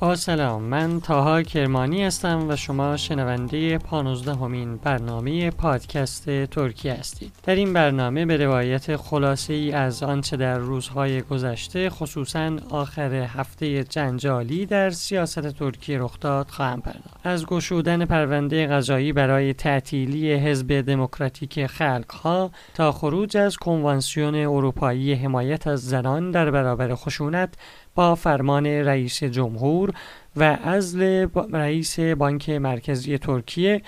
با سلام من تاها کرمانی هستم و شما شنونده پانوزده همین برنامه پادکست ترکیه هستید. در این برنامه به روایت خلاصه ای از آنچه در روزهای گذشته خصوصا آخر هفته جنجالی در سیاست ترکیه رخ داد خواهم پرداخت. از گشودن پرونده قضایی برای تعطیلی حزب دموکراتیک خلقها تا خروج از کنوانسیون اروپایی حمایت از زنان در برابر خشونت با فرمان رئیس جمهور و ازل رئیس بانک مرکزی ترکیه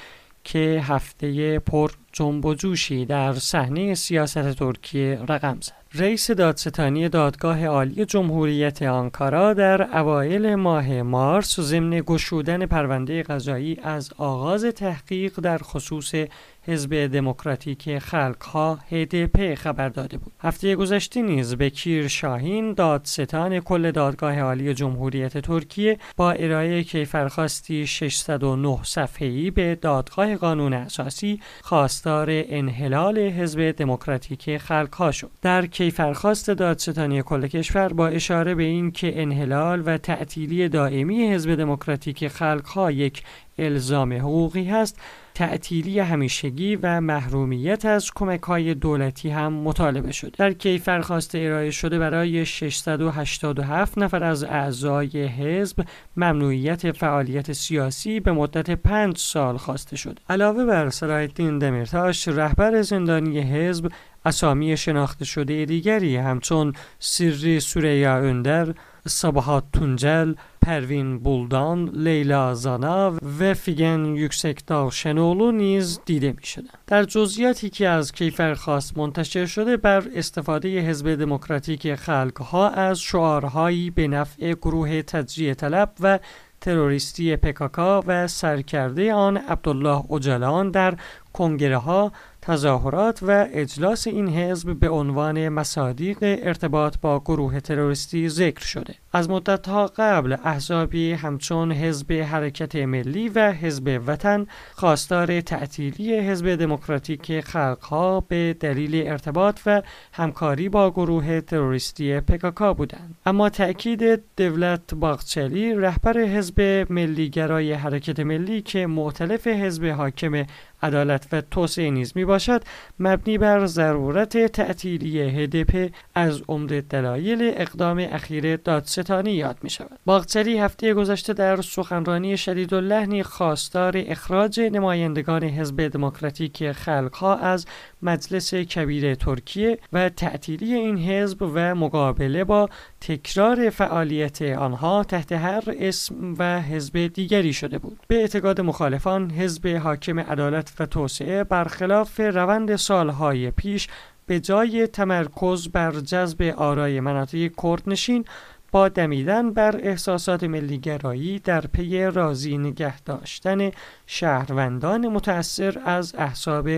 که هفته پر جنب و جوشی در صحنه سیاست ترکیه رقم زد. رئیس دادستانی دادگاه عالی جمهوریت آنکارا در اوایل ماه مارس ضمن گشودن پرونده قضایی از آغاز تحقیق در خصوص حزب دموکراتیک خلقها HDP خبر داده بود. هفته گذشته نیز بکیر شاهین دادستان کل دادگاه عالی جمهوریت ترکیه با ارائه کیفرخواستی 609 صفحه‌ای به دادگاه قانون اساسی خواستار انحلال حزب دموکراتیک خلقها شد. در کیفرخواست دادستانی کل کشور با اشاره به این که انحلال و تعطیلی دائمی حزب دموکراتیک خلقها یک الزام حقوقی هست تعطیلی همیشگی و محرومیت از کمک های دولتی هم مطالبه شده در کیفرخواست ارائه شده برای 687 نفر از اعضای حزب ممنوعیت فعالیت سیاسی به مدت 5 سال خواسته شد. علاوه بر سرایدین دمیرتاش رهبر زندانی حزب اسامی شناخته شده دیگری همچون سری سوریا اندر Sabahat Tuncel, Pervin Buldan, Leyla Zana و فیگن یکسکدال شنولو نیز دیده می شدن. در جزئیاتی که از کیفرخواست منتشر شده بر استفاده حزب دموکراتیک خلقها از شعارهایی به نفع گروه تجزیه طلب و تروریستی پکاکا و سرکرده آن عبدالله اجلان در کنگره ها تظاهرات و اجلاس این حزب به عنوان مصادیق ارتباط با گروه تروریستی ذکر شده. از مدتها قبل احزابی همچون حزب حرکت ملی و حزب وطن خواستار تعطیلی حزب دموکراتیک خلقها به دلیل ارتباط و همکاری با گروه تروریستی پکاکا بودند. اما تأکید دولت باغچلی رهبر حزب ملیگرای حرکت ملی که معتلف حزب حاکم عدالت و توسعه نیز می باشد مبنی بر ضرورت تعطیلی هدپ از عمده دلایل اقدام اخیر دادستانی یاد می شود. باغچری هفته گذشته در سخنرانی شدید و لحنی خواستار اخراج نمایندگان حزب دموکراتیک خلقها از مجلس کبیر ترکیه و تعطیلی این حزب و مقابله با تکرار فعالیت آنها تحت هر اسم و حزب دیگری شده بود. به اعتقاد مخالفان حزب حاکم عدالت و توسعه برخلاف روند سالهای پیش به جای تمرکز بر جذب آرای مناطق کردنشین با دمیدن بر احساسات ملیگرایی در پی راضی نگه داشتن شهروندان متأثر از احساب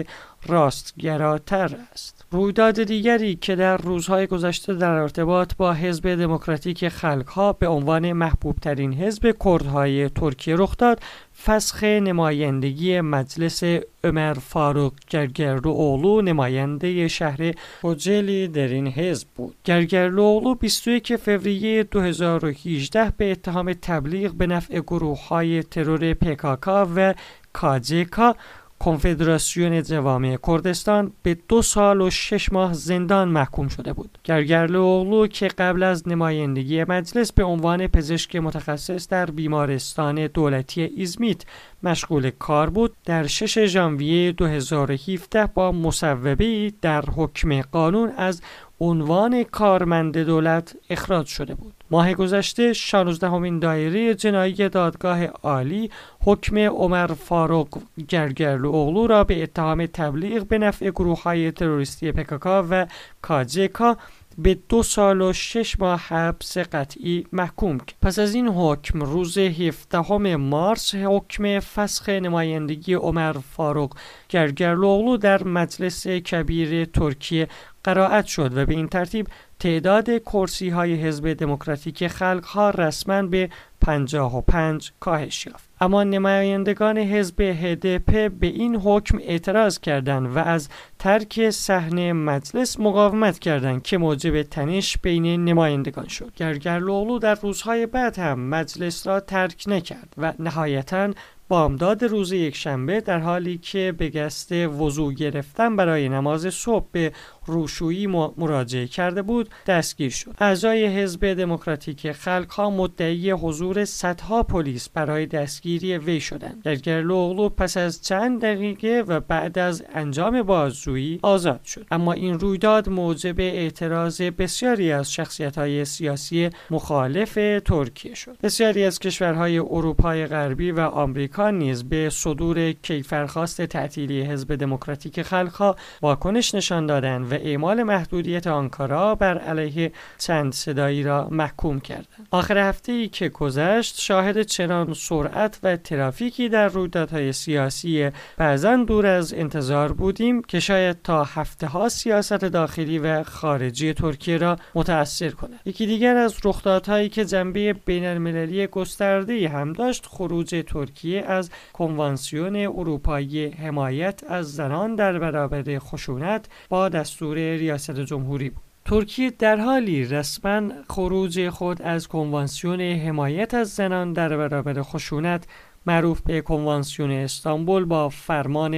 راستگراتر است. رویداد دیگری که در روزهای گذشته در ارتباط با حزب دموکراتیک خلقها به عنوان محبوب ترین حزب کردهای ترکیه رخ داد فسخ نمایندگی مجلس عمر فاروق گرگرلو اولو نماینده شهر کوجلی در این حزب بود. گرگرلو اولو 21 فوریه 2018 به اتهام تبلیغ به نفع گروه های ترور پکاکا و کاجیکا کنفدراسیون جوامع کردستان به دو سال و شش ماه زندان محکوم شده بود. گرگرلو اغلو که قبل از نمایندگی مجلس به عنوان پزشک متخصص در بیمارستان دولتی ایزمیت مشغول کار بود در 6 ژانویه 2017 با مصوبه در حکم قانون از عنوان کارمند دولت اخراج شده بود. ماه گذشته 16 همین دایره جنایی دادگاه عالی حکم عمر فاروق گرگرلو اغلو را به اتهام تبلیغ به نفع گروه های تروریستی پکاکا و کاجکا به دو سال و شش ماه حبس قطعی محکوم کرد. پس از این حکم روز 17 مارس حکم فسخ نمایندگی عمر فاروق گرگرلوغلو در مجلس کبیر ترکیه قرائت شد و به این ترتیب تعداد کرسی های حزب دموکراتیک خلق ها رسما به 55 کاهش یافت. اما نمایندگان حزب هدپ به این حکم اعتراض کردند و از ترک صحنه مجلس مقاومت کردند که موجب تنش بین نمایندگان شد. گرگرلوغلو در روزهای بعد هم مجلس را ترک نکرد و نهایتا بامداد روز یکشنبه در حالی که به گست وضوع گرفتن برای نماز صبح به روشویی مراجعه کرده بود دستگیر شد. اعضای حزب دموکراتیک خلقها مدعی حضور صدها پلیس برای دستگیری وی شدند. گرگرلوغلو پس از چند دقیقه و بعد از انجام بازجویی آزاد شد. اما این رویداد موجب اعتراض بسیاری از شخصیت های سیاسی مخالف ترکیه شد. بسیاری از کشورهای اروپای غربی و آمریکا نیز به صدور کیفرخواست تعطیلی حزب دموکراتیک خلقها واکنش نشان دادند و اعمال محدودیت آنکارا بر علیه چند صدایی را محکوم کردند. آخر هفته ای که گذشت شاهد چنان سرعت و ترافیکی در رویدادهای سیاسی بعضا دور از انتظار بودیم که شاید تا هفته ها سیاست داخلی و خارجی ترکیه را متاثر کند. یکی دیگر از رخدادهایی که جنبه بین المللی گسترده هم داشت خروج ترکیه از کنوانسیون اروپایی حمایت از زنان در برابر خشونت با دستور ریاست جمهوری بود. ترکیه در حالی رسما خروج خود از کنوانسیون حمایت از زنان در برابر خشونت معروف به کنوانسیون استانبول با فرمان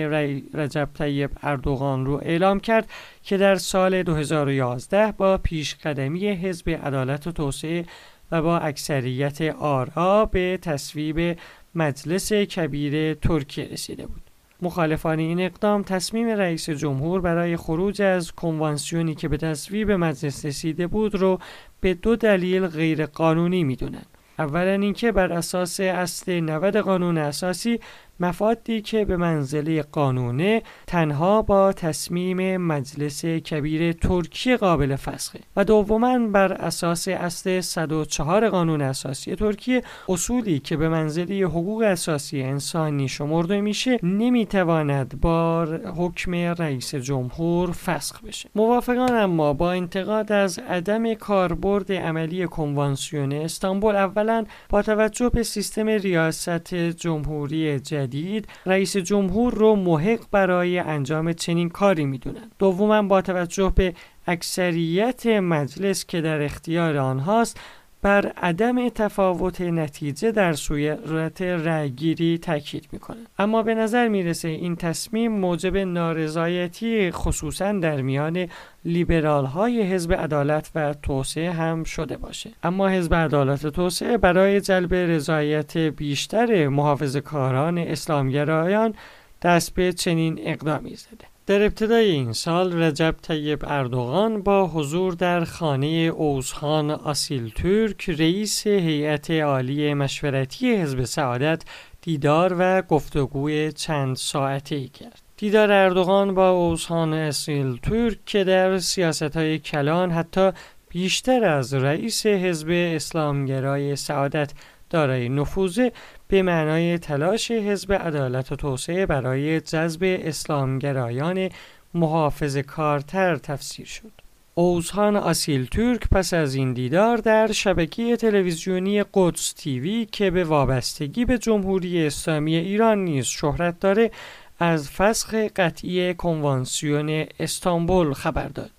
رجب طیب اردوغان رو اعلام کرد که در سال 2011 با پیشقدمی حزب عدالت و توسعه و با اکثریت آرا به تصویب مجلس کبیر ترکیه رسیده بود. مخالفان این اقدام تصمیم رئیس جمهور برای خروج از کنوانسیونی که به تصویب مجلس رسیده بود رو به دو دلیل غیر قانونی می‌دونن. اولا اینکه بر اساس اصل 90 قانون اساسی مفادی که به منزله قانونه تنها با تصمیم مجلس کبیر ترکیه قابل فسخه و دوما بر اساس اصل 104 قانون اساسی ترکیه اصولی که به منزله حقوق اساسی انسانی شمرده میشه نمی‌تواند با حکم رئیس جمهور فسخ بشه. موافقان اما با انتقاد از عدم کاربرد عملی کنوانسیون استانبول اولا با توجه به سیستم ریاست جمهوری جدید جدید رئیس جمهور رو محق برای انجام چنین کاری می‌دونن. دوما با توجه به اکثریت مجلس که در اختیار آنهاست بر عدم تفاوت نتیجه در صورت رأیگیری تاکید می‌کنه. اما به نظر می‌رسه این تصمیم موجب نارضایتی خصوصا در میان لیبرال های حزب عدالت و توسعه هم شده باشه. اما حزب عدالت و توسعه برای جلب رضایت بیشتر محافظ کاران اسلامگرایان دست به چنین اقدامی زده. در ابتدای این سال رجب طیب اردوغان با حضور در خانه اوزخان آسیل ترک رئیس هیئت عالی مشورتی حزب سعادت دیدار و گفتگوی چند ساعته کرد. دیدار اردوغان با اوزخان اصیل ترک که در سیاست های کلان حتی بیشتر از رئیس حزب اسلامگرای سعادت دارای نفوذ به معنای تلاش حزب عدالت و توسعه برای جذب اسلامگرایان محافظ کارتر تفسیر شد. اوزهان آسیل ترک پس از این دیدار در شبکه تلویزیونی قدس تیوی که به وابستگی به جمهوری اسلامی ایران نیز شهرت داره از فسخ قطعی کنوانسیون استانبول خبر داد.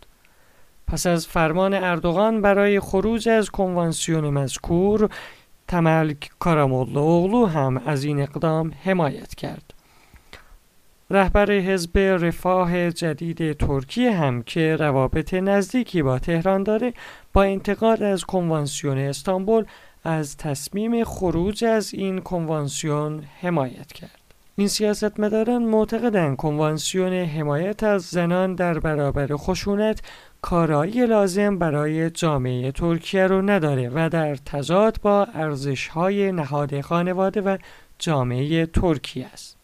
پس از فرمان اردوغان برای خروج از کنوانسیون مذکور تملک کارامولوغلو هم از این اقدام حمایت کرد. رهبر حزب رفاه جدید ترکیه هم که روابط نزدیکی با تهران داره با انتقاد از کنوانسیون استانبول از تصمیم خروج از این کنوانسیون حمایت کرد. این سیاستمداران معتقدند کنوانسیون حمایت از زنان در برابر خشونت کارایی لازم برای جامعه ترکیه رو نداره و در تضاد با ارزش های نهاد خانواده و جامعه ترکیه است.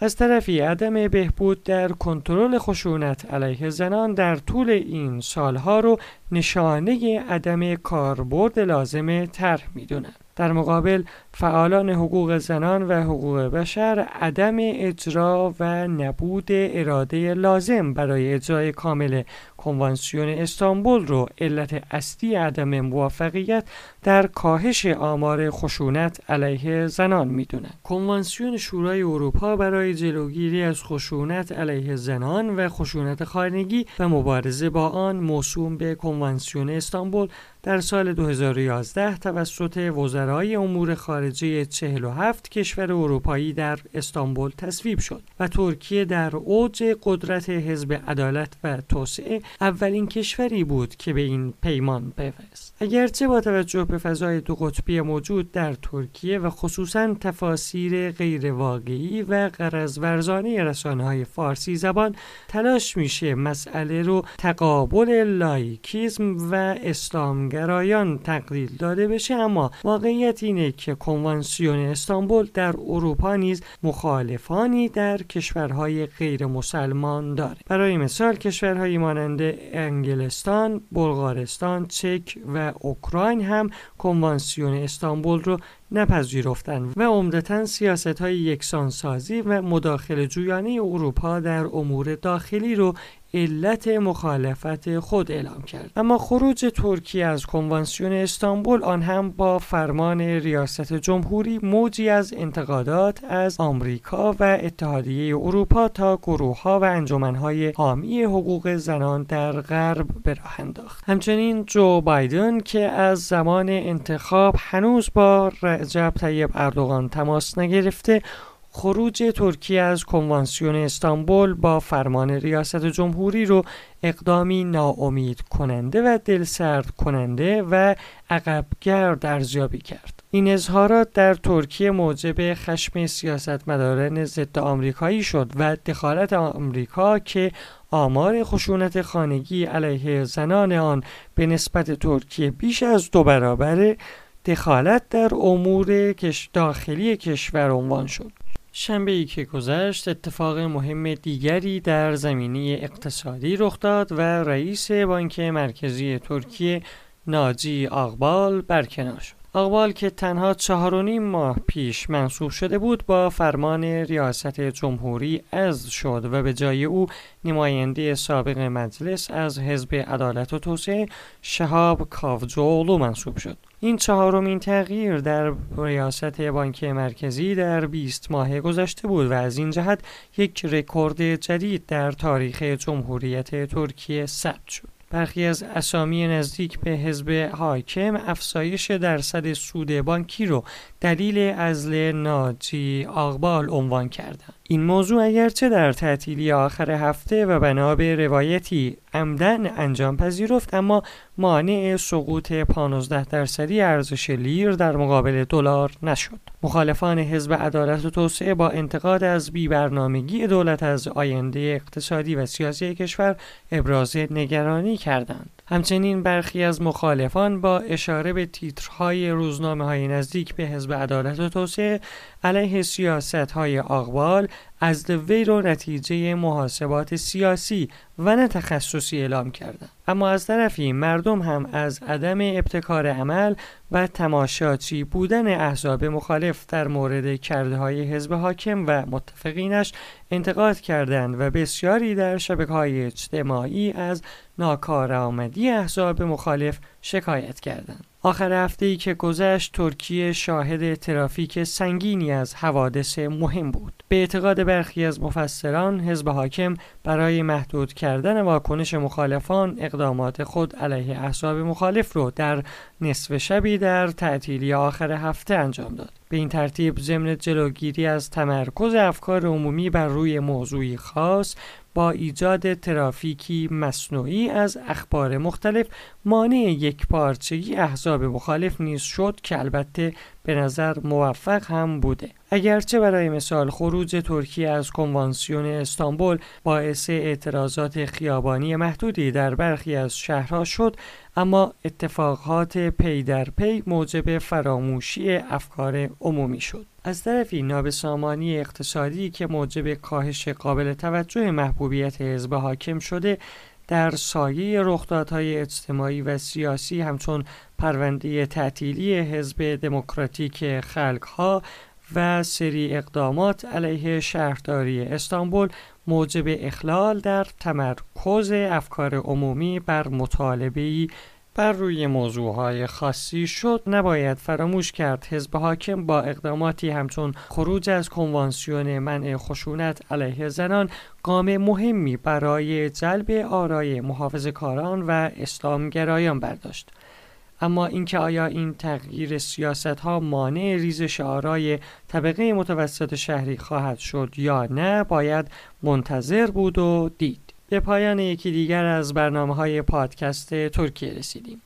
از طرفی عدم بهبود در کنترل خشونت علیه زنان در طول این سالها رو نشانه عدم کاربرد لازم طرح می‌دونند. در مقابل فعالان حقوق زنان و حقوق بشر عدم اجرا و نبود اراده لازم برای اجرای کامل کنوانسیون استانبول رو علت اصلی عدم موفقیت در کاهش آمار خشونت علیه زنان می‌دونند. کنوانسیون شورای اروپا برای جلوگیری از خشونت علیه زنان و خشونت خانگی و مبارزه با آن موسوم به کنوانسیون استانبول در سال 2011 توسط وزرای امور خارجه 47 کشور اروپایی در استانبول تصویب شد و ترکیه در اوج قدرت حزب عدالت و توسعه اولین کشوری بود که به این پیمان پیوست. اگرچه با توجه به فضای دو قطبی موجود در ترکیه و خصوصا تفاسیر غیرواقعی و قرض ورزانه رسانه های فارسی زبان تلاش میشه مسئله رو تقابل لایکیزم و اسلامگرایان تقلیل داده بشه اما واقعیت اینه که کنوانسیون استانبول در اروپا نیز مخالفانی در کشورهای غیر مسلمان داره. برای مثال کشورهایی مانند انگلستان، بلغارستان، چک و اوکراین هم کنوانسیون استانبول رو نپذیرفتند و عمدتا سیاست های یکسانسازی و مداخل جویانه اروپا در امور داخلی رو علت مخالفت خود اعلام کرد. اما خروج ترکیه از کنوانسیون استانبول آن هم با فرمان ریاست جمهوری موجی از انتقادات از آمریکا و اتحادیه اروپا تا گروه ها و انجمنهای حامی حقوق زنان در غرب به راه انداخت. همچنین جو بایدن که از زمان انتخاب هنوز با رجب طیب اردوغان تماس نگرفته خروج ترکیه از کنوانسیون استانبول با فرمان ریاست جمهوری رو اقدامی ناامید کننده و دلسرد کننده و عقبگرد ارزیابی کرد. این اظهارات در ترکیه موجب خشم سیاستمداران ضد آمریکایی شد و دخالت آمریکا که آمار خشونت خانگی علیه زنان آن به نسبت ترکیه بیش از دو برابر دخالت در امور داخلی کشور عنوان شد. شنبه ای که گذشت اتفاق مهم دیگری در زمینی اقتصادی رخ داد و رئیس بانک مرکزی ترکیه ناجی آقبال برکنار شد. آقبال که تنها چهار ماه پیش منصوب شده بود با فرمان ریاست جمهوری از شد و به جای او نماینده سابق مجلس از حزب عدالت و توسعه شهاب کاوجولو منصوب شد این چهارمین تغییر در ریاست بانک مرکزی در 20 ماه گذشته بود و از این جهت یک رکورد جدید در تاریخ جمهوریت ترکیه ثبت شد برخی از اسامی نزدیک به حزب حاکم افزایش درصد سود بانکی رو دلیل ازل ناجی آقبال عنوان کردند. این موضوع اگرچه در تعطیلی آخر هفته و بنا به روایتی عمدن انجام پذیرفت اما مانع سقوط 15 درصدی ارزش لیر در مقابل دلار نشد. مخالفان حزب عدالت و توسعه با انتقاد از بیبرنامگی دولت از آینده اقتصادی و سیاسی کشور ابراز نگرانی کردند. همچنین برخی از مخالفان با اشاره به تیترهای روزنامه های نزدیک به حزب عدالت و توسعه علیه سیاست های آقبال از وی رو نتیجه محاسبات سیاسی و نه تخصصی اعلام کردند. اما از طرفی مردم هم از عدم ابتکار عمل و تماشاچی بودن احزاب مخالف در مورد کرده های حزب حاکم و متفقینش انتقاد کردند و بسیاری در شبکه های اجتماعی از ناکارآمدی احزاب مخالف شکایت کردند. آخر هفته ای که گذشت ترکیه شاهد ترافیک سنگینی از حوادث مهم بود. به اعتقاد برخی از مفسران حزب حاکم برای محدود کردن واکنش مخالفان اقدامات خود علیه احزاب مخالف رو در نصف شبی در تعطیلی آخر هفته انجام داد. به این ترتیب ضمن جلوگیری از تمرکز افکار عمومی بر روی موضوعی خاص با ایجاد ترافیکی مصنوعی از اخبار مختلف مانع یک پارچگی احزاب مخالف نیز شد که البته به نظر موفق هم بوده اگرچه برای مثال خروج ترکیه از کنوانسیون استانبول باعث اعتراضات خیابانی محدودی در برخی از شهرها شد اما اتفاقات پی در پی موجب فراموشی افکار عمومی شد. از طرفی نابسامانی اقتصادی که موجب کاهش قابل توجه محبوبیت حزب حاکم شده در سایه رخدادهای اجتماعی و سیاسی همچون پرونده تعطیلی حزب دموکراتیک خلقها و سری اقدامات علیه شهرداری استانبول موجب اخلال در تمرکز افکار عمومی بر مطالبه‌ای بر روی موضوعهای خاصی شد. نباید فراموش کرد حزب حاکم با اقداماتی همچون خروج از کنوانسیون منع خشونت علیه زنان گام مهمی برای جلب آرای محافظ کاران و اسلامگرایان برداشت. اما اینکه آیا این تغییر سیاست ها مانع ریزش آرای طبقه متوسط شهری خواهد شد یا نه باید منتظر بود و دید. به پایان یکی دیگر از برنامه های پادکست ترکیه رسیدیم.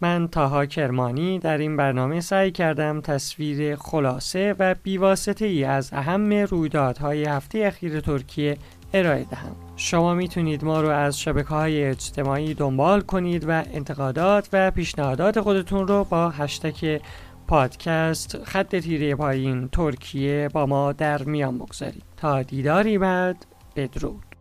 من تاها کرمانی در این برنامه سعی کردم تصویر خلاصه و بیواسطه ای از اهم رویدادهای هفته اخیر ترکیه ارائه دهم شما می‌تونید ما رو از شبکه های اجتماعی دنبال کنید و انتقادات و پیشنهادات خودتون رو با هشتک پادکست خط تیره پایین ترکیه با ما در میان بگذارید. تا دیداری بعد بدرود.